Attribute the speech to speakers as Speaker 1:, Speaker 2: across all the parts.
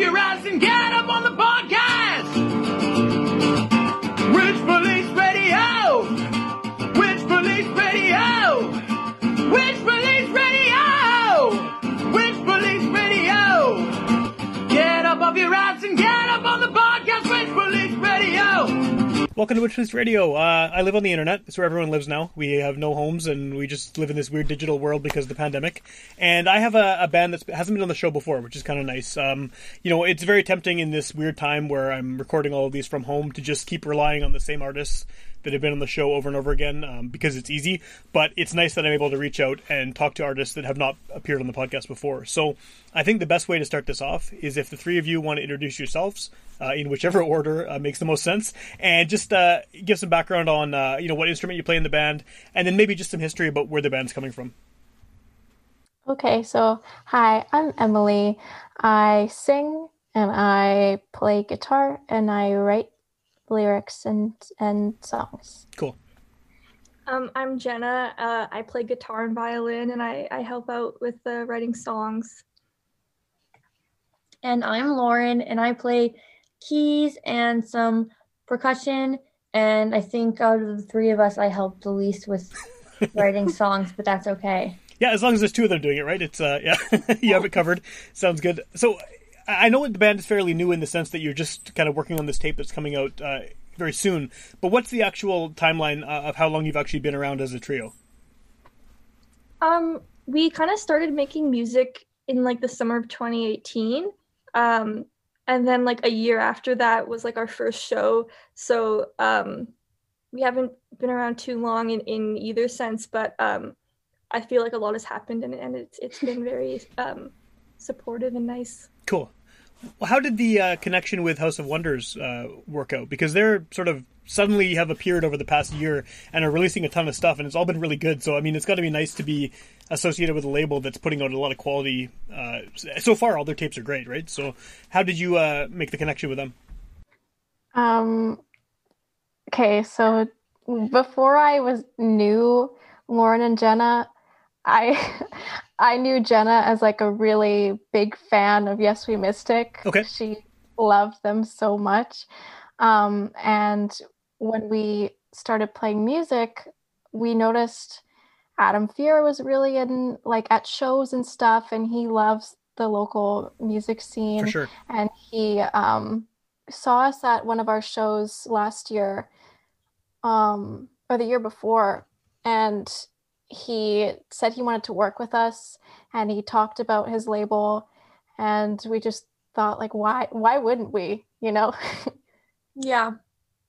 Speaker 1: Your ass and get up on the podcast.
Speaker 2: Welcome to Witch Radio. Uh, I live on the internet. It's where everyone lives now. We have no homes and we just live in this weird digital world because of the pandemic. And I have a, a band that hasn't been on the show before, which is kind of nice. Um, you know, it's very tempting in this weird time where I'm recording all of these from home to just keep relying on the same artists that have been on the show over and over again um, because it's easy. But it's nice that I'm able to reach out and talk to artists that have not appeared on the podcast before. So I think the best way to start this off is if the three of you want to introduce yourselves uh, in whichever order uh, makes the most sense, and just uh, give some background on uh, you know what instrument you play in the band, and then maybe just some history about where the band's coming from.
Speaker 3: Okay, so hi, I'm Emily. I sing and I play guitar and I write lyrics and and songs.
Speaker 2: Cool.
Speaker 4: Um, I'm Jenna. Uh, I play guitar and violin, and I, I help out with uh, writing songs.
Speaker 5: And I'm Lauren, and I play keys and some percussion. And I think out of the three of us, I helped the least with writing songs, but that's okay.
Speaker 2: Yeah, as long as there's two of them doing it, right? It's uh, yeah, you have it covered. Sounds good. So I know the band is fairly new in the sense that you're just kind of working on this tape that's coming out uh, very soon. But what's the actual timeline uh, of how long you've actually been around as a trio?
Speaker 4: Um, we kind of started making music in like the summer of 2018. Um, and then like a year after that was like our first show. So um, we haven't been around too long in, in either sense, but um, I feel like a lot has happened and, and it's it's been very um, supportive and nice.
Speaker 2: Cool. How did the uh, connection with House of Wonders uh, work out? Because they're sort of suddenly have appeared over the past year and are releasing a ton of stuff, and it's all been really good. So, I mean, it's got to be nice to be associated with a label that's putting out a lot of quality. Uh, so far, all their tapes are great, right? So, how did you uh, make the connection with them?
Speaker 3: Um, okay, so before I was new, Lauren and Jenna, I I knew Jenna as like a really big fan of Yes We Mystic.
Speaker 2: Okay.
Speaker 3: She loved them so much. Um, and when we started playing music, we noticed Adam Fuhr was really in like at shows and stuff, and he loves the local music scene.
Speaker 2: For sure.
Speaker 3: And he um, saw us at one of our shows last year, um, or the year before, and he said he wanted to work with us, and he talked about his label, and we just thought like, why? Why wouldn't we? You know?
Speaker 5: Yeah,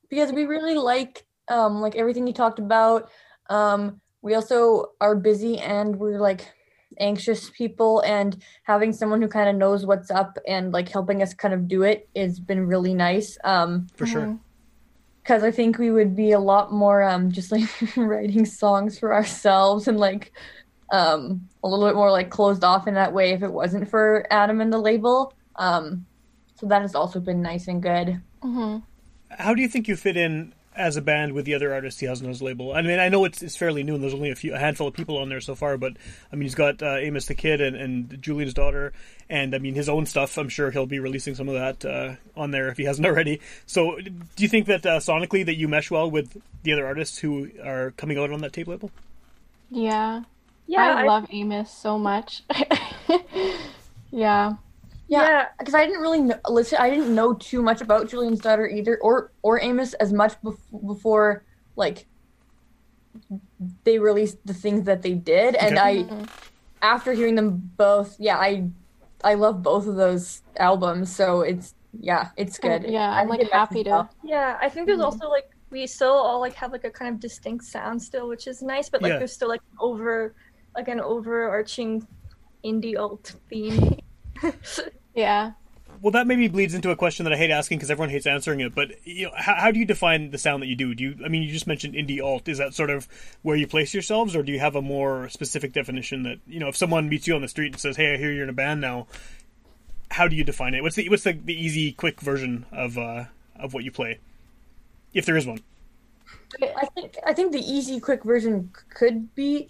Speaker 5: because we really like um like everything you talked about. Um, we also are busy and we're like anxious people, and having someone who kind of knows what's up and like helping us kind of do it has been really nice. Um,
Speaker 2: For sure.
Speaker 5: Because I think we would be a lot more um just like writing songs for ourselves and like um a little bit more like closed off in that way if it wasn't for Adam and the label. Um, so that has also been nice and good.
Speaker 3: hmm
Speaker 2: How do you think you fit in as a band with the other artists he has on his label? I mean, I know it's, it's fairly new and there's only a few a handful of people on there so far, but I mean, he's got uh, Amos the Kid and, and Julian's daughter, and I mean his own stuff. I'm sure he'll be releasing some of that uh, on there if he hasn't already. So, do you think that uh, sonically that you mesh well with the other artists who are coming out on that tape label?
Speaker 3: Yeah.
Speaker 4: Yeah,
Speaker 3: I
Speaker 4: I-
Speaker 3: love Amos so much. yeah.
Speaker 5: Yeah,
Speaker 4: Yeah.
Speaker 5: because I didn't really know, listen. I didn't know too much about Julian's daughter either, or or Amos as much bef- before like they released the things that they did, and
Speaker 2: Okay.
Speaker 5: I after hearing them both, yeah, I I love both of those albums, so it's yeah, it's good.
Speaker 3: Yeah,
Speaker 5: I
Speaker 3: I'm like happy to.
Speaker 5: well.
Speaker 4: Yeah, I think there's
Speaker 3: Mhm.
Speaker 4: also like we still all like have like a kind of distinct sound still, which is nice, but like
Speaker 2: Yeah.
Speaker 4: there's still like over like an overarching indie alt theme.
Speaker 3: Yeah.
Speaker 2: Well, that maybe bleeds into a question that I hate asking because everyone hates answering it. But you know, how, how do you define the sound that you do? Do you? I mean, you just mentioned indie alt. Is that sort of where you place yourselves, or do you have a more specific definition that you know, if someone meets you on the street and says, "Hey, I hear you're in a band now," how do you define it? What's the what's the, the easy, quick version of uh, of what you play, if there is one?
Speaker 5: I think I think the easy, quick version could be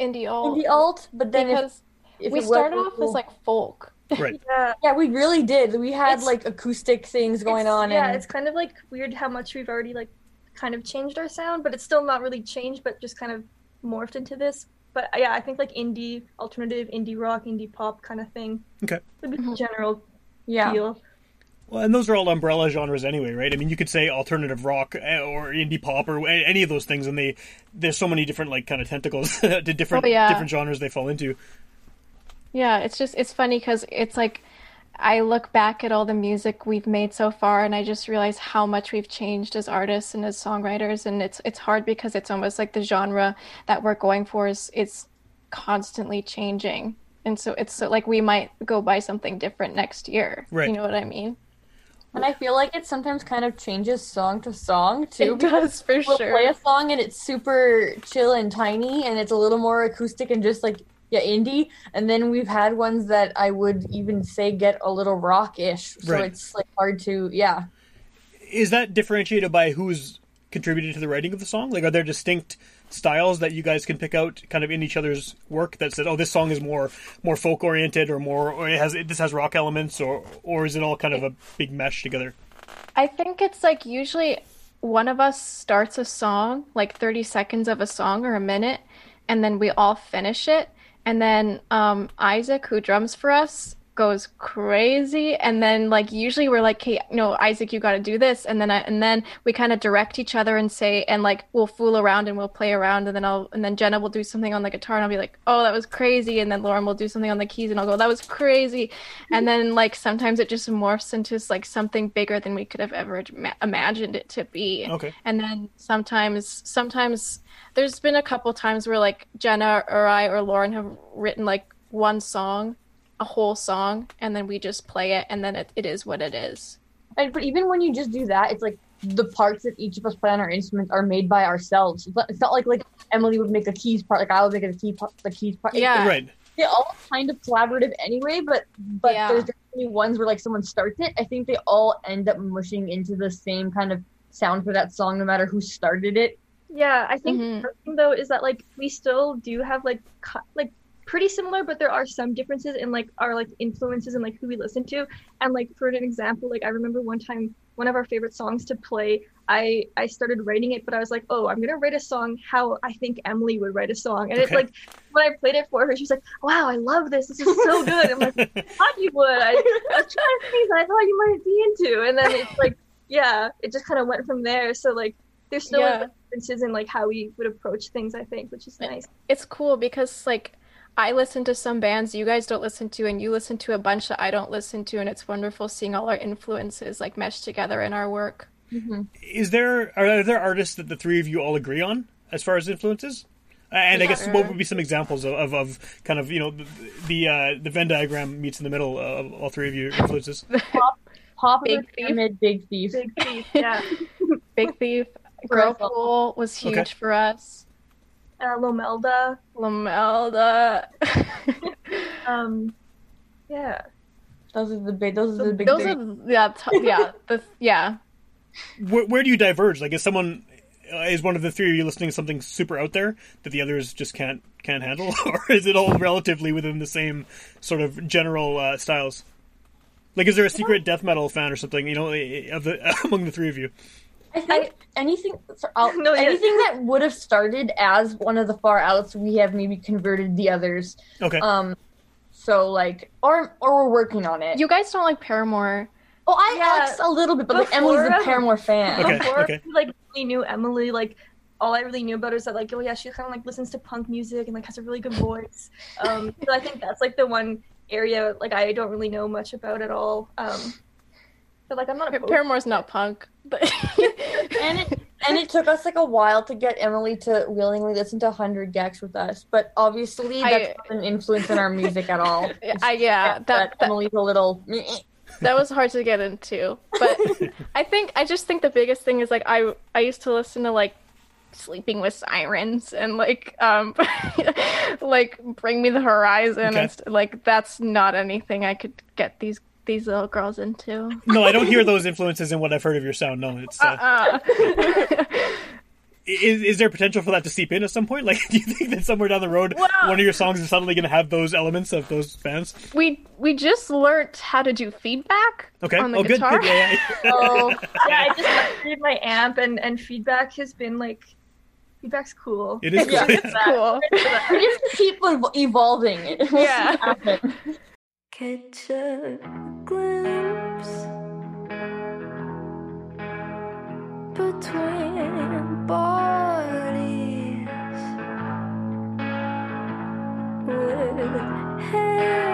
Speaker 3: Indie alt.
Speaker 5: indie alt, but then if,
Speaker 3: because
Speaker 5: if
Speaker 3: we
Speaker 5: it
Speaker 3: started
Speaker 5: was-
Speaker 3: off as like folk.
Speaker 2: Right.
Speaker 4: Yeah.
Speaker 5: yeah, we really did. We had
Speaker 4: It's-
Speaker 5: like acoustic things going on.
Speaker 4: Yeah,
Speaker 5: and
Speaker 4: it's kind of like weird how much we've already like kind of changed our sound, but it's still not really changed, but just kind of morphed into this. But uh, yeah, I think like indie, alternative, indie rock, indie pop kind of thing.
Speaker 2: Okay.
Speaker 4: Would be the
Speaker 3: Mhm.
Speaker 4: general
Speaker 5: yeah.
Speaker 4: feel.
Speaker 2: Well, and those are all umbrella genres anyway, right? I mean, you could say alternative rock eh, or indie pop or any of those things, and they there's so many different like kind of tentacles to different
Speaker 3: Oh, yeah.
Speaker 2: different genres they fall into.
Speaker 3: Yeah, it's just it's funny because it's like I look back at all the music we've made so far, and I just realize how much we've changed as artists and as songwriters, and it's it's hard because it's almost like the genre that we're going for is it's constantly changing, and so it's so like we might go buy something different next year.
Speaker 2: Right.
Speaker 3: You know what I mean?
Speaker 5: And I feel like it sometimes kind of changes song to song too.
Speaker 3: It does for
Speaker 5: we'll
Speaker 3: sure.
Speaker 5: play a song and it's super chill and tiny and it's a little more acoustic and just like yeah indie and then we've had ones that i would even say get a little rock-ish so
Speaker 2: Right.
Speaker 5: it's like hard to yeah
Speaker 2: Is that differentiated by who's contributed to the writing of the song? Like, are there distinct styles that you guys can pick out, kind of in each other's work that said, "Oh, this song is more more folk oriented, or more, or it has this has rock elements, or or is it all kind of a big mesh together?"
Speaker 3: I think it's like usually one of us starts a song, like 30 seconds of a song or a minute, and then we all finish it. And then um, Isaac, who drums for us, goes crazy. And then like usually we're like, "Hey, no, Isaac, you got to do this." And then I, and then we kind of direct each other and say, and like we'll fool around and we'll play around, and then I'll and then Jenna will do something on the guitar, and I'll be like, "Oh, that was crazy." And then Lauren will do something on the keys, and I'll go, "That was crazy." And then like sometimes it just morphs into like something bigger than we could have ever ima- imagined it to be.
Speaker 2: Okay.
Speaker 3: And then sometimes sometimes there's been a couple times where like Jenna or I or Lauren have written like one song, a whole song, and then we just play it and then it, it is what it is.
Speaker 5: and, but even when you just do that it's like the parts that each of us play on our instruments are made by ourselves It's not- it's not like like emily would make the keys part like i would make the key part the keys part It's-
Speaker 3: Yeah.
Speaker 2: Right.
Speaker 5: they all kind of collaborative anyway, but but
Speaker 3: Yeah.
Speaker 5: there's definitely ones where like someone starts it. I think they all end up mushing into the same kind of sound for that song, no matter who started it.
Speaker 4: Yeah, I think
Speaker 3: Mhm.
Speaker 4: thing though is that like we still do have like cu- like pretty similar, but there are some differences in like our like influences and like who we listen to. And like for an example, like I remember one time one of our favorite songs to play, I I started writing it, but I was like, oh, I'm gonna write a song how I think Emily would write a song. And it's like when I played it for her, she was like, wow, I love this. This is so good. I'm like, I thought you would. I, I was trying to think I thought you might be into. And then it's like, yeah, it just kind of went from there. So like, there's still
Speaker 3: Yeah.
Speaker 4: differences in like how we would approach things. I think, which is nice.
Speaker 3: It's cool because like I listen to some bands you guys don't listen to and you listen to a bunch that I don't listen to and it's wonderful seeing all our influences like mesh together in our work.
Speaker 2: Is there are there artists that the three of you all agree on as far as influences? Uh, And I guess what would be some examples of, of, of kind of you know the the, uh, the Venn diagram meets in the middle of all three of your influences?
Speaker 5: Pop of
Speaker 3: Big
Speaker 5: the
Speaker 3: Thief.
Speaker 5: pyramid, big thief.
Speaker 4: Big thief, yeah.
Speaker 3: Big Thief,
Speaker 5: Girl
Speaker 3: Girlpool was huge
Speaker 2: Okay.
Speaker 3: for us.
Speaker 4: Uh, Lomelda.
Speaker 3: Lamelda.
Speaker 4: Um, yeah.
Speaker 5: Those are the big. Those are the big.
Speaker 3: Those
Speaker 5: three.
Speaker 3: are yeah, t- yeah, the, yeah.
Speaker 2: Where, where do you diverge? Like, is someone uh, is one of the three of you listening to something super out there that the others just can't can't handle, or is it all relatively within the same sort of general uh, styles? Like, is there a secret death metal fan or something? You know, eh, of the among the three of you?
Speaker 5: I think anything. so I'll-
Speaker 4: No, yeah.
Speaker 5: anything that would have started as one of the far outs, we have maybe converted the others.
Speaker 2: Okay,
Speaker 5: Um, so like, or or we're working on it.
Speaker 3: You guys don't like Paramore.
Speaker 5: oh, I
Speaker 4: Yeah.
Speaker 5: Alex a little bit, but like Emily's a Paramore fan.
Speaker 2: Okay,
Speaker 4: Before
Speaker 2: okay.
Speaker 4: we, like really knew Emily, like all I really knew about her is that like oh yeah, she kind of like listens to punk music and like has a really good voice. Um, so I think that's like the one area like I don't really know much about at all. Um, but like I'm not
Speaker 3: Pa-
Speaker 4: opposed.
Speaker 3: Paramore's not punk, but
Speaker 5: and it and it took us like a while to get Emily to willingly listen to Hundred gecs with us, but obviously
Speaker 3: I-
Speaker 5: that's not an influence in our music at all.
Speaker 3: I, yeah,
Speaker 5: just
Speaker 3: that, that
Speaker 5: Emily's a little.
Speaker 3: that was hard to get into. But I think I just think the biggest thing is like I I used to listen to like sleeping with sirens and like um like bring me the horizon
Speaker 2: Okay.
Speaker 3: and st- like that's not anything I could get these these little girls into.
Speaker 2: No, I don't hear those influences in what I've heard of your sound. No, it's. Uh,
Speaker 3: Uh,
Speaker 2: is, is there potential for that to seep in at some point? Like, do you think that somewhere down the road,
Speaker 3: Well-
Speaker 2: one of your songs is suddenly going to have those elements of those fans?
Speaker 3: we we just learned how to do feedback
Speaker 2: Okay.
Speaker 3: on the
Speaker 2: oh, good.
Speaker 3: guitar.
Speaker 2: good. Yeah, yeah.
Speaker 5: Oh,
Speaker 4: yeah, I just upgraded my amp and and feedback has been like feedback's cool.
Speaker 2: It is.
Speaker 5: Yeah.
Speaker 2: cool.
Speaker 3: It's cool.
Speaker 5: we just keep evolving. It. We'll
Speaker 3: Yeah.
Speaker 6: Catch a glimpse between bodies with hair.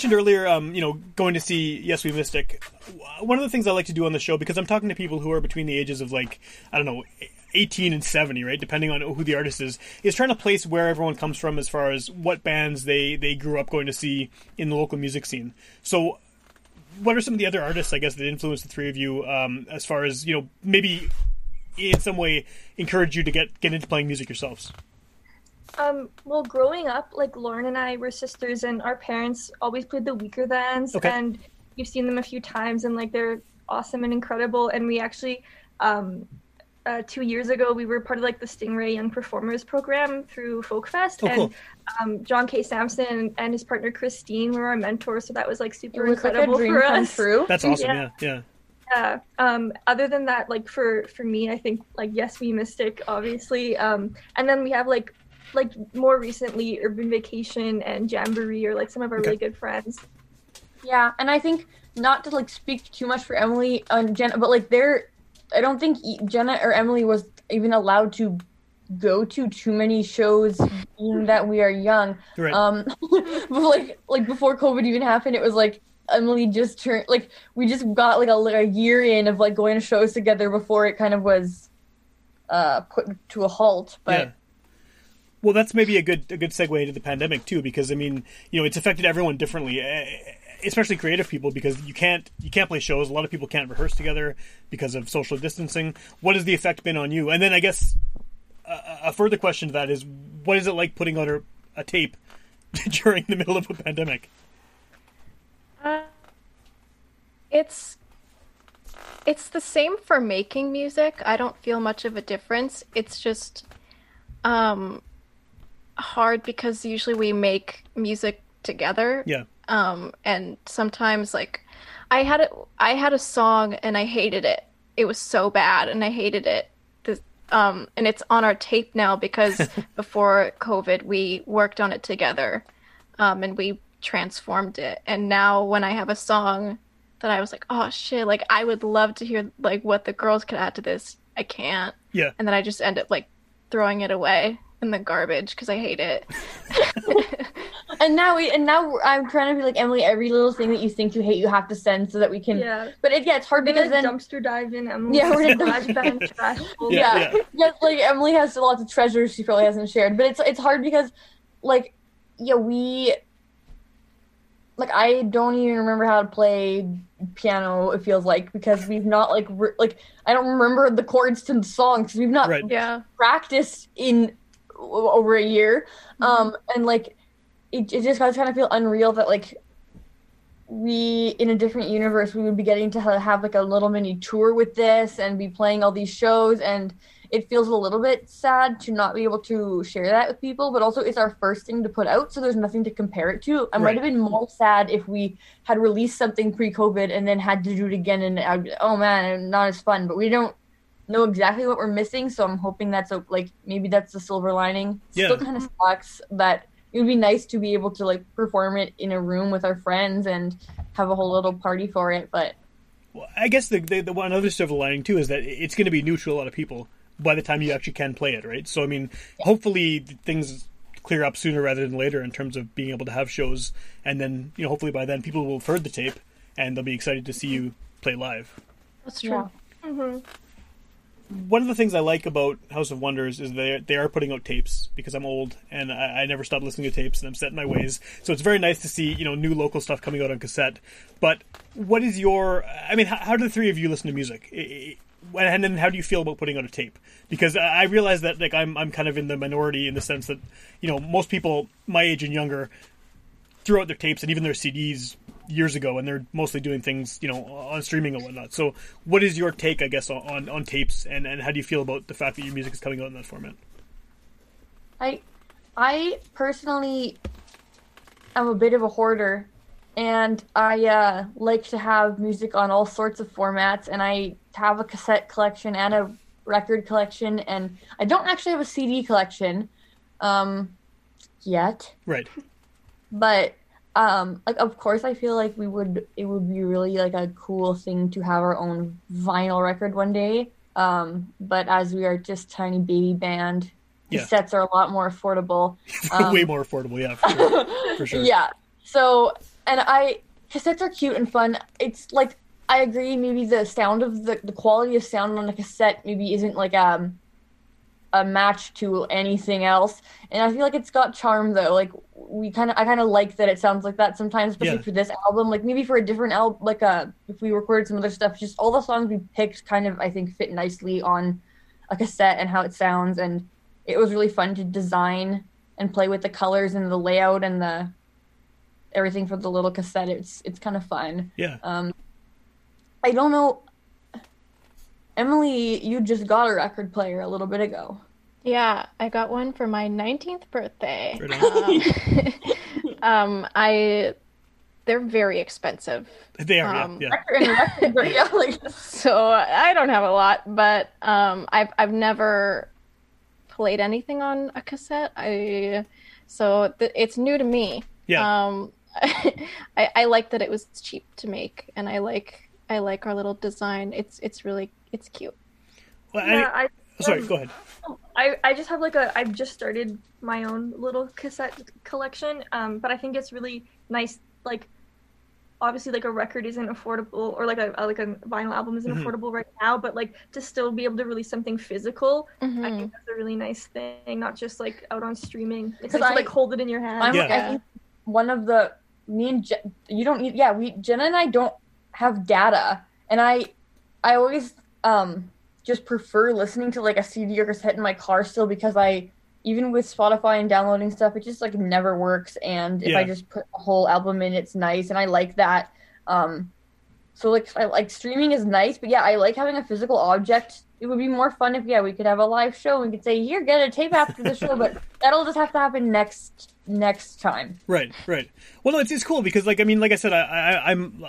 Speaker 2: Mentioned earlier, um, you know, going to see Yes We Mystic. One of the things I like to do on the show because I'm talking to people who are between the ages of like I don't know, 18 and 70, right? Depending on who the artist is, is trying to place where everyone comes from as far as what bands they, they grew up going to see in the local music scene. So, what are some of the other artists, I guess, that influenced the three of you um, as far as, you know, maybe in some way encourage you to get, get into playing music yourselves?
Speaker 4: Um, well, growing up, like Lauren and I were sisters, and our parents always played the Weakerthans,
Speaker 2: Okay.
Speaker 4: and you've seen them a few times, and like they're awesome and incredible. And we actually, um, uh, two years ago, we were part of like the Stingray Young Performers program through Folkfest,
Speaker 2: Oh,
Speaker 4: and
Speaker 2: cool.
Speaker 4: um, John K. Samson and, and his partner Christine were our mentors, so that was like
Speaker 5: It
Speaker 4: super
Speaker 5: was like a
Speaker 4: incredible
Speaker 5: dream
Speaker 4: for
Speaker 5: come
Speaker 4: us.
Speaker 5: true.
Speaker 2: That's awesome.
Speaker 4: Yeah.
Speaker 2: Yeah. Yeah.
Speaker 4: Yeah. Um, other than that, like for for me, I think like Yes We Mystic, obviously. Um, and then we have like like more recently Urban Vacation and Jamboree are like some of our
Speaker 2: Okay.
Speaker 4: really good friends.
Speaker 5: Yeah, and I think not to like speak too much for Emily and Jenna, but like they're, I don't think e- Jenna or Emily was even allowed to go to too many shows, being that we are young.
Speaker 2: Right.
Speaker 5: Um, but like like before COVID even happened, it was like Emily just turned like we just got like a, like a year in of like going to shows together before it kind of was uh put to a halt. But
Speaker 2: yeah. Well, that's maybe a good a good segue into the pandemic too, because I mean, you know, it's affected everyone differently, eh, especially creative people, because you can't you can't play shows. A lot of people can't rehearse together because of social distancing. What has the effect been on you? And then I guess a, a further question to that is, what is it like putting on a, a tape during the middle of a pandemic?
Speaker 3: Uh, it's it's the same for making music. I don't feel much of a difference. It's just um hard because usually we make music together.
Speaker 2: Yeah.
Speaker 3: Um and sometimes like I had a I had a song and I hated it. It was so bad and I hated it. This, um and it's on our tape now because before COVID we worked on it together. Um and we transformed it. And now when I have a song that I was like, "Oh shit, like I would love to hear like what the girls could add to this." I can't.
Speaker 2: Yeah.
Speaker 3: And then I just end up like throwing it away in the garbage because I hate it.
Speaker 5: and now we and now I'm trying to be like Emily. Every little thing that you think you hate, you have to send so that we can.
Speaker 4: Yeah.
Speaker 5: But it, yeah, it's hard
Speaker 4: We're
Speaker 5: because then
Speaker 4: dumpster dive in Emily.
Speaker 5: Yeah, we're gonna
Speaker 4: garage trash. folder.
Speaker 2: Yeah,
Speaker 5: yeah, yeah. like Emily has lots of treasures she probably hasn't shared, but it's it's hard because like yeah we like I don't even remember how to play piano. It feels like because we've not like re- like I don't remember the chords to the song because we've not
Speaker 2: Right.
Speaker 3: yeah.
Speaker 5: practiced in o- over a year, um, and like it, it just got kind of feel unreal that like we in a different universe we would be getting to have like a little mini tour with this and be playing all these shows. And it feels a little bit sad to not be able to share that with people but also it's our first thing to put out so there's nothing to compare it to. I
Speaker 2: Right.
Speaker 5: might have been more sad if we had released something pre-covid and then had to do it again and I'd, oh man not as fun. But we don't know exactly what we're missing so i'm hoping that's a, like maybe that's the silver lining
Speaker 2: Yeah.
Speaker 5: still kind of sucks but it would be nice to be able to like perform it in a room with our friends and have a whole little party for it but
Speaker 2: Well, I guess the, the, the one other silver lining too is that it's going to be new to a lot of people by the time you actually can play it, right? So I mean, hopefully things clear up sooner rather than later in terms of being able to have shows, and then you know hopefully by then people will have heard the tape and they'll be excited to see you play live.
Speaker 3: That's true.
Speaker 5: Yeah. Mm-hmm.
Speaker 2: One of the things I like about House of Wonders is they they are putting out tapes because I'm old and I, I never stop listening to tapes and I'm set in my ways. So it's very nice to see you know new local stuff coming out on cassette. But what is your? I mean, how, how do the three of you listen to music? And then how do you feel about putting out a tape? Because I realize that like I'm I'm kind of in the minority in the sense that you know most people my age and younger throw out their tapes and even their CDs years ago, and they're mostly doing things, you know, on streaming and whatnot. So, what is your take, I guess, on on, tapes, and, and how do you feel about the fact that your music is coming out in that format?
Speaker 5: I I personally am a bit of a hoarder and I uh, like to have music on all sorts of formats and I have a cassette collection and a record collection and I don't actually have a CD collection um yet
Speaker 2: Right.
Speaker 5: but um like of course I feel like we would it would be really like a cool thing to have our own vinyl record one day um but as we are just tiny baby band
Speaker 2: Yeah.
Speaker 5: cassettes are a lot more affordable Um,
Speaker 2: Way more affordable, yeah, for sure. For sure.
Speaker 5: yeah. So, and I cassettes are cute and fun. It's like I agree. Maybe the sound of the the quality of sound on a cassette maybe isn't like um a match to anything else. And I feel like it's got charm though. Like we kind of, I kind of like that it sounds like that sometimes, especially
Speaker 2: Yeah.
Speaker 5: for this album. Like maybe for a different album, like uh, if we recorded some other stuff, just all the songs we picked kind of, I think, fit nicely on a cassette and how it sounds. And it was really fun to design and play with the colors and the layout and the everything for the little cassette. It's it's kind of fun.
Speaker 2: Yeah.
Speaker 5: Um, I don't know. Emily, you just got a record player a little bit ago.
Speaker 3: Yeah, I got one for my 19th birthday.
Speaker 2: Right
Speaker 3: Um, um, I they're very expensive.
Speaker 2: They are,
Speaker 3: Um,
Speaker 2: yeah. yeah.
Speaker 5: Record and record, but yeah, like
Speaker 3: So I don't have a lot, but um, I've I've never played anything on a cassette. I so th- it's new to me.
Speaker 2: Yeah.
Speaker 3: Um, I I like that it was cheap to make, and I like I like our little design. It's it's really it's cute.
Speaker 2: Well,
Speaker 4: Yeah,
Speaker 2: I,
Speaker 4: I
Speaker 2: sorry,
Speaker 4: um,
Speaker 2: go ahead.
Speaker 4: I, I just have like a I've just started my own little cassette collection, um, but I think it's really nice. Like, obviously, like a record isn't affordable, or like a like a vinyl album isn't
Speaker 2: Mhm.
Speaker 4: affordable right now. But like to still be able to release something physical, I
Speaker 3: Mhm.
Speaker 4: think that's a really nice thing. Not just like out on streaming. It's
Speaker 5: 'Cause
Speaker 4: nice to like hold it in your hand.
Speaker 5: I'm
Speaker 2: Yeah.
Speaker 5: I think one of the me and Je- you don't need yeah we Jenna and I don't have data and I I always um just prefer listening to like a CD or cassette in my car still because I even with Spotify and downloading stuff it just like never works. And if I just put a whole album in it's nice. And I like that. Um so like I like streaming is nice. But yeah I like having a physical object. It would be more fun if yeah we could have a live show and we could say here get a tape after the show. But that'll just have to happen next next time.
Speaker 2: Right, right. Well, no, it's it's cool because, like, I mean, like I said, I, I I'm.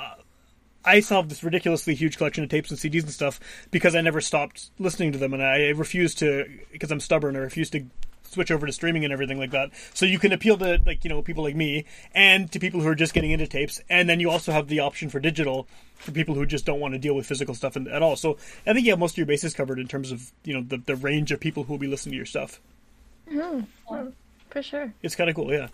Speaker 2: I still have this ridiculously huge collection of tapes and CDs and stuff because I never stopped listening to them, and I refuse to because I'm stubborn. I refuse to switch over to streaming and everything like that. So you can appeal to like you know people like me and to people who are just getting into tapes, and then you also have the option for digital for people who just don't want to deal with physical stuff in, at all. So I think you have most of your bases covered in terms of you know the the range of people who will be listening to your stuff. Mm-hmm.
Speaker 3: For sure.
Speaker 2: It's kind of cool, yeah.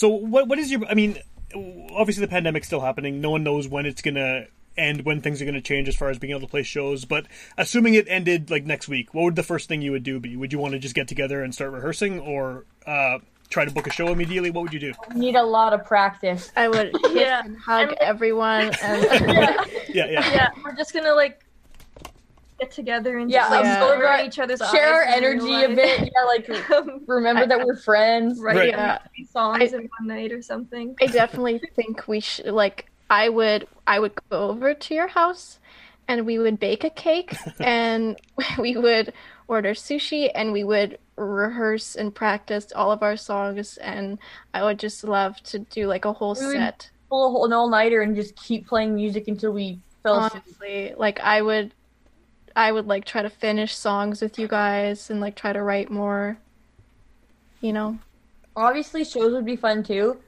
Speaker 2: So what what is your? I mean, obviously the pandemic's still happening. No one knows when it's gonna end, when things are gonna change as far as being able to play shows. But assuming it ended like next week, what would the first thing you would do be? Would you want to just get together and start rehearsing, or uh, try to book a show immediately? What would you do?
Speaker 5: Need a lot of practice.
Speaker 3: I would kiss
Speaker 4: Yeah.
Speaker 3: and hug
Speaker 4: And-
Speaker 3: everyone and
Speaker 4: yeah,
Speaker 2: Yeah, yeah.
Speaker 4: yeah, we're just gonna like get together and
Speaker 5: Yeah,
Speaker 4: just like
Speaker 3: Yeah.
Speaker 4: stare
Speaker 5: absorb
Speaker 4: at
Speaker 5: our-
Speaker 4: each other's
Speaker 5: Share our
Speaker 4: eyes in real
Speaker 5: energy a bit. Yeah, like remember that we're friends.
Speaker 4: Right,
Speaker 2: Right.
Speaker 3: Yeah.
Speaker 4: yeah. songs in one night or something.
Speaker 3: I definitely think we should like I would I would go over to your house and we would bake a cake and we would order sushi and we would rehearse and practice all of our songs and I would just love to do like a whole
Speaker 5: We
Speaker 3: set.
Speaker 5: Pull a whole an all nighter and just keep playing music until we fell asleep.
Speaker 3: Honestly, like I would I would like try to finish songs with you guys and like try to write more you know.
Speaker 5: Obviously, shows would be fun too.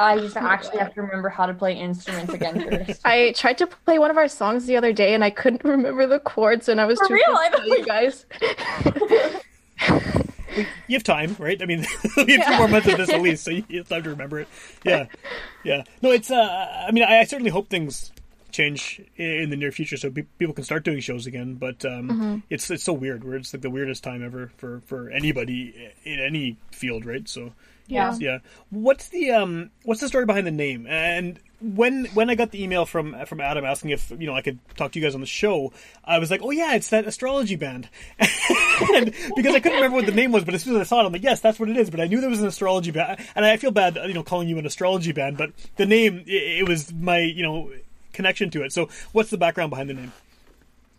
Speaker 5: I just actually have to remember how to play instruments again first.
Speaker 3: I tried to play one of our songs the other day and I couldn't remember the chords and I was
Speaker 5: For
Speaker 3: too
Speaker 5: real? I
Speaker 3: at
Speaker 5: don't
Speaker 3: you guys.
Speaker 2: You have time, right? I mean, we have two more months of this at least, so you have time to remember it. Yeah, yeah. No, it's. Uh, I mean, I, I certainly hope things change in the near future so pe- people can start doing shows again. But um, it's it's so weird. Where it's like the weirdest time ever for for anybody in any field, right? So
Speaker 3: Yeah.
Speaker 2: yeah. What's the um what's the story behind the name? And when when I got the email from from Adam asking if you know I could talk to you guys on the show, I was like, oh yeah, it's that astrology band. and because I couldn't remember what the name was, but as soon as I saw it, I'm like, yes, that's what it is. But I knew there was an astrology band, and I feel bad, you know, calling you an astrology band, but the name it, it was my you know connection to it. So what's the background behind the name?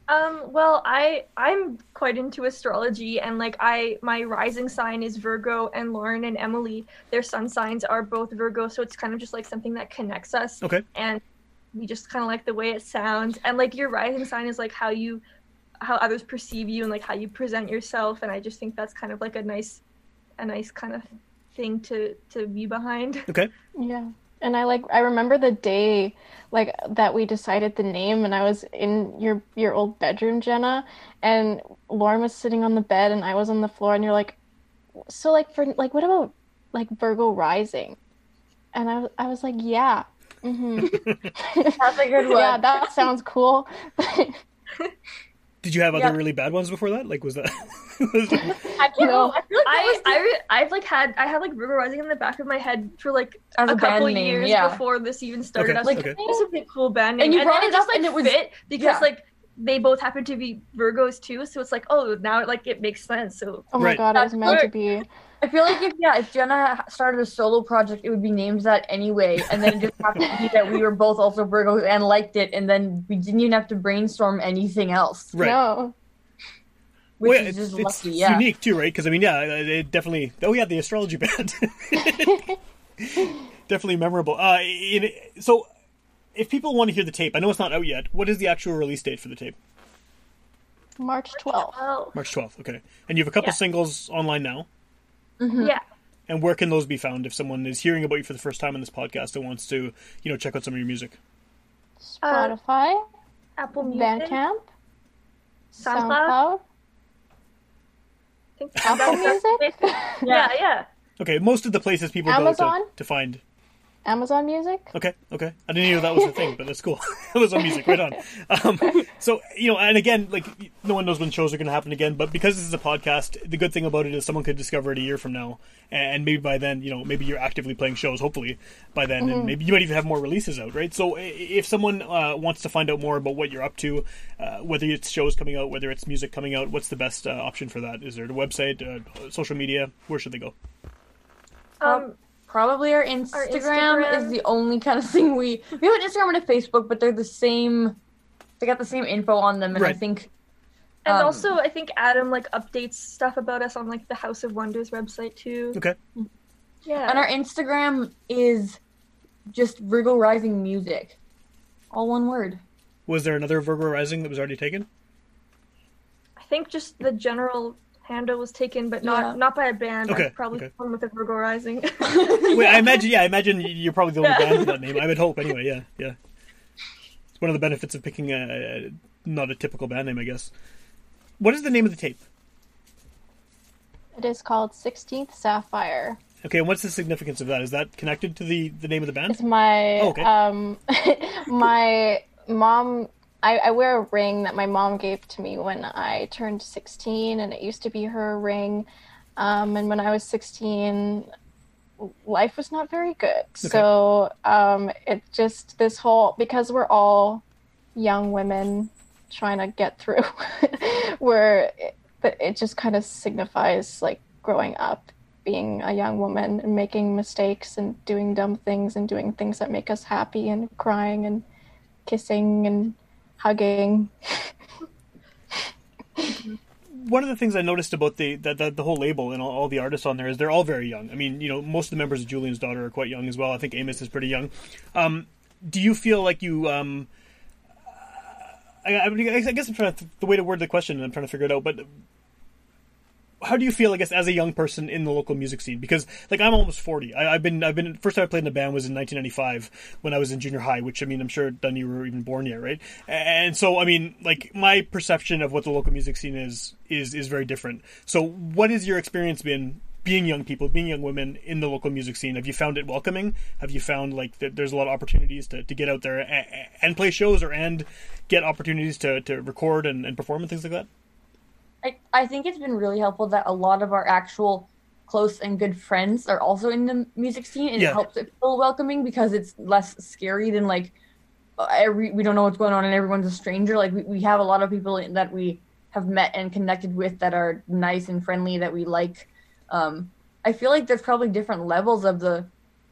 Speaker 4: Um, well, I I'm quite into astrology, and like I my rising sign is Virgo, and Lauren and Emily, their sun signs are both Virgo, so it's kind of just like something that connects us,
Speaker 2: Okay.
Speaker 4: and we just kind of like the way it sounds, and like your rising sign is like how you how others perceive you and like how you present yourself, and I just think that's kind of like a nice a nice kind of thing to to be behind.
Speaker 2: Okay.
Speaker 3: Yeah. And I like I remember the day like that we decided the name and I was in your your old bedroom, Jenna, and Lauren was sitting on the bed and I was on the floor and you're like so like for like what about like Virgo rising? And I I was like, yeah. hmm
Speaker 5: That's a good one.
Speaker 3: Yeah, that sounds cool.
Speaker 2: Did you have other
Speaker 5: Yeah.
Speaker 2: really bad ones before that? Like, was that? was-
Speaker 5: I can't
Speaker 3: No.
Speaker 5: know. I feel like that
Speaker 4: I
Speaker 5: was the-
Speaker 4: I re- I've like had I had like River rising in the back of my head for like
Speaker 5: As
Speaker 4: a,
Speaker 5: a
Speaker 4: couple
Speaker 5: name,
Speaker 4: years
Speaker 5: yeah.
Speaker 4: before this even started.
Speaker 2: Okay,
Speaker 4: I was like,
Speaker 2: okay.
Speaker 4: this would be a cool band name.
Speaker 5: And you
Speaker 4: then
Speaker 5: brought
Speaker 4: it
Speaker 5: it
Speaker 4: just
Speaker 5: up
Speaker 4: like
Speaker 5: and it was-
Speaker 4: fit because
Speaker 5: yeah.
Speaker 4: like they both happen to be Virgos too, so it's like oh now like it makes sense. So
Speaker 3: Oh my
Speaker 2: Right.
Speaker 3: god, it was meant to be.
Speaker 5: I feel like if yeah, if Jenna started a solo project, it would be named that anyway, and then it just happened to be that we were both also Virgos and liked it, and then we didn't even have to brainstorm anything else,
Speaker 2: right.
Speaker 3: No.
Speaker 5: which
Speaker 2: Well,
Speaker 5: is
Speaker 2: it's,
Speaker 5: just
Speaker 2: it's
Speaker 5: lucky. Yeah,
Speaker 2: unique too, right? Because I mean, yeah, it definitely. Oh yeah, the astrology band. definitely memorable. Uh, in, so, if people want to hear the tape, I know it's not out yet. What is the actual release date for the tape?
Speaker 3: March 12th.
Speaker 2: March twelfth. Okay, and you have a couple
Speaker 4: Yeah.
Speaker 2: singles online now.
Speaker 4: yeah.
Speaker 2: And where can those be found if someone is hearing about you for the first time on this podcast and wants to, you know, check out some of your music?
Speaker 4: Uh,
Speaker 3: Spotify,
Speaker 4: Apple Music,
Speaker 3: Bandcamp,
Speaker 4: SoundCloud.
Speaker 3: SoundCloud,
Speaker 4: I think
Speaker 3: Apple Music,
Speaker 4: Yeah, yeah.
Speaker 2: Okay, most of the places people
Speaker 3: Amazon?
Speaker 2: go to, to find.
Speaker 3: Amazon Music.
Speaker 2: Okay, okay. I didn't know that was a thing, but that's cool. Amazon Music, right on. Um, so you know, and again, like no one knows when shows are going to happen again, but because this is a podcast, the good thing about it is someone could discover it a year from now, and maybe by then, you know, maybe you're actively playing shows. Hopefully, by then, and maybe you might even have more releases out, right? So if someone uh, wants to find out more about what you're up to, uh, whether it's shows coming out, whether it's music coming out, what's the best uh, option for that? Is there a website, uh, social media? Where should they go?
Speaker 4: Um,
Speaker 5: probably our Instagram,
Speaker 4: Instagram.
Speaker 5: is the only kind of thing we we have an Instagram and a Facebook, but they're the same. They got the same info on them, and I think
Speaker 4: and
Speaker 5: um,
Speaker 4: also I think Adam like updates stuff about us on like the House of Wonders website too.
Speaker 2: Okay.
Speaker 4: Yeah.
Speaker 5: and our Instagram is just Virgo Rising Music, all one word.
Speaker 2: Was there another Virgo Rising that was already taken?
Speaker 4: I think just the general handle was taken, but not
Speaker 5: Yeah.
Speaker 4: not by a band.
Speaker 2: Okay,
Speaker 4: like, probably
Speaker 2: okay.
Speaker 4: one with a Virgo Rising.
Speaker 2: Wait, I imagine. Yeah, I imagine you're probably the only
Speaker 4: Yeah.
Speaker 2: band with that name. I would hope, anyway. Yeah, yeah. It's one of the benefits of picking a, a not a typical band name, I guess. What is the name of the tape?
Speaker 3: It is called 16th Sapphire.
Speaker 2: Okay, and what's the significance of that? Is that connected to the the name of the band?
Speaker 3: It's my
Speaker 2: Oh, okay.
Speaker 3: um my mom I, I wear a ring that my mom gave to me when I turned 16 and it used to be her ring. Um, and when I was 16 life was not very good. So um it just this whole because we're all young women trying to get through where it, it just kind of signifies like growing up being a young woman and making mistakes and doing dumb things and doing things that make us happy and crying and kissing and hugging.
Speaker 2: One of the things I noticed about the the, the, the whole label and all, all the artists on there is they're all very young. I mean, you know, most of the members of Julian's Daughter are quite young as well. I think Amos is pretty young. Um, do you feel like you? Um, I, I, guess I'm trying to the way to word the question, and I'm trying to figure it out. But how do you feel, I guess, as a young person in the local music scene? Because like I'm almost forty. I, I've been I've been first time I played in a band was in 1995 when I was in junior high. Which I mean, I'm sure none you were even born yet, right? And so I mean, like my perception of what the local music scene is is is very different. So what has your experience been? Being young people, being young women in the local music scene, have you found it welcoming? Have you found like that there's a lot of opportunities to, to get out there and, and play shows or and get opportunities to, to record and, and perform and things like that?
Speaker 5: I, I think it's been really helpful that a lot of our actual close and good friends are also in the music scene and
Speaker 2: Yeah.
Speaker 5: it helps it feel welcoming because it's less scary than like every we don't know what's going on and everyone's a stranger like we, we have a lot of people that we have met and connected with that are nice and friendly that we like um i feel like there's probably different levels of the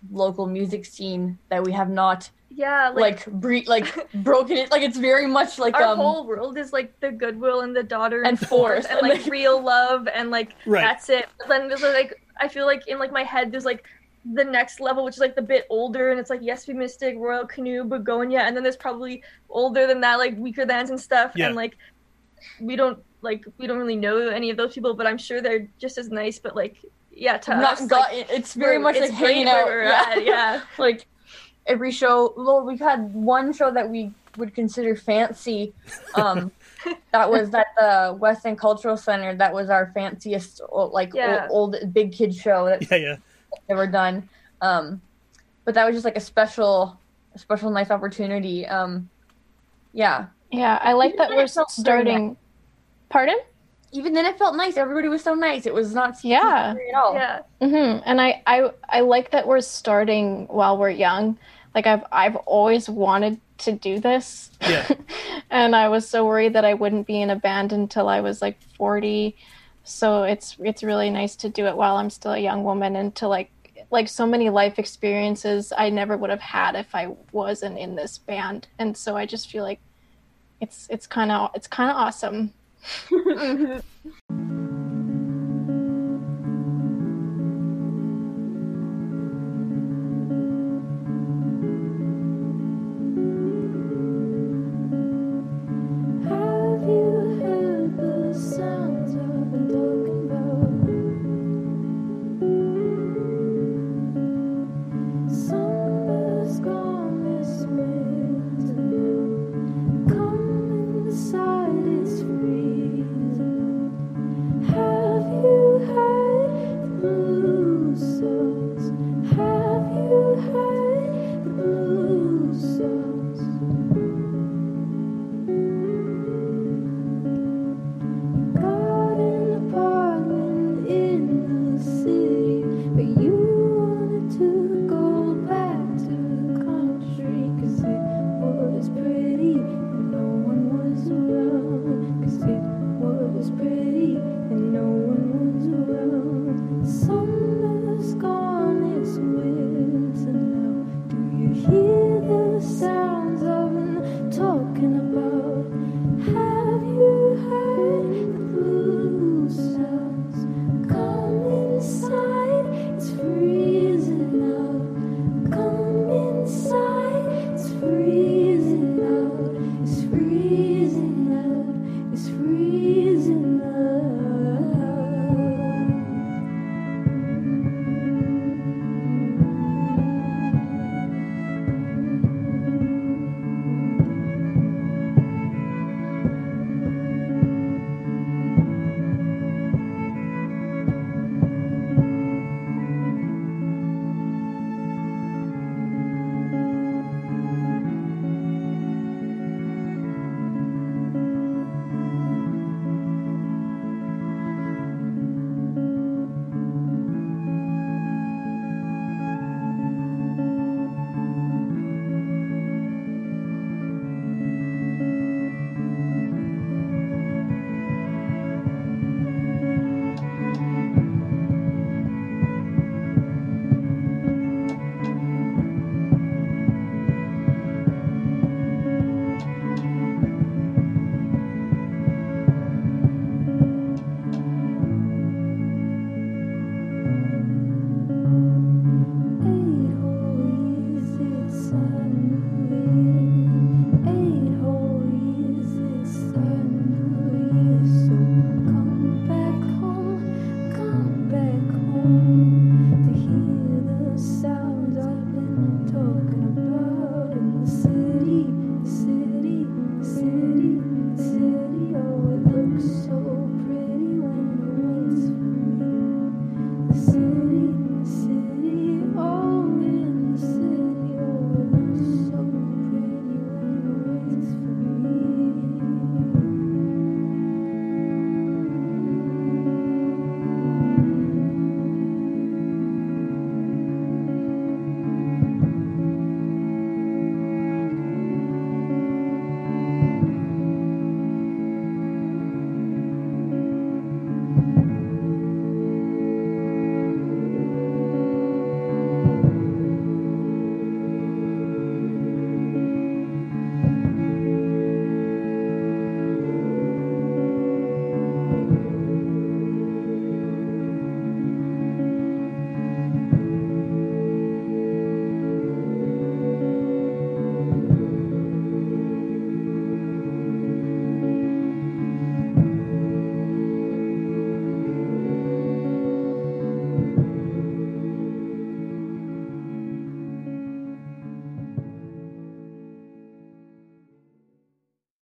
Speaker 5: local music scene that we have not
Speaker 4: Yeah, like,
Speaker 5: like bre- like broken it like it's very much like
Speaker 4: our
Speaker 5: um
Speaker 4: whole world is like the goodwill and the daughter
Speaker 5: And force,
Speaker 4: and
Speaker 5: and,
Speaker 4: like
Speaker 5: like-
Speaker 4: real love and like
Speaker 2: Right.
Speaker 4: that's it. But then there's like I feel like in like my head there's like the next level which is like the bit older and it's like Yes We Mystic, Royal Canoe, Begonia, and then there's probably older than that like Weakerthans and stuff.
Speaker 2: Yeah.
Speaker 4: And like we don't like we don't really know any of those people, but I'm sure they're just as nice. But like yeah, to
Speaker 5: not
Speaker 4: us,
Speaker 5: got
Speaker 4: like,
Speaker 5: it's very much
Speaker 4: it's
Speaker 5: like
Speaker 4: great
Speaker 5: hanging out
Speaker 4: we're
Speaker 5: yeah.
Speaker 4: at, yeah.
Speaker 5: like every show well we've had one show that we would consider fancy um that was at the west end cultural center that was our fanciest like
Speaker 4: Yeah.
Speaker 5: old, big kid show that
Speaker 2: Yeah, yeah.
Speaker 5: ever done um but that was just like a special a special nice opportunity um yeah
Speaker 3: Yeah, I like that we're
Speaker 5: it felt very
Speaker 3: starting. Pardon?
Speaker 5: even then it felt nice everybody was so nice it was not
Speaker 3: Yeah.
Speaker 5: at all
Speaker 4: Yeah.
Speaker 3: hmm And I, I, I like that we're starting while we're young. Like I've, I've always wanted to do this,
Speaker 2: Yeah.
Speaker 3: and I was so worried that I wouldn't be in a band until I was like forty. So it's, it's really nice to do it while I'm still a young woman and to like, like so many life experiences I never would have had if I wasn't in this band. And so I just feel like it's, it's kind of, it's kind of awesome.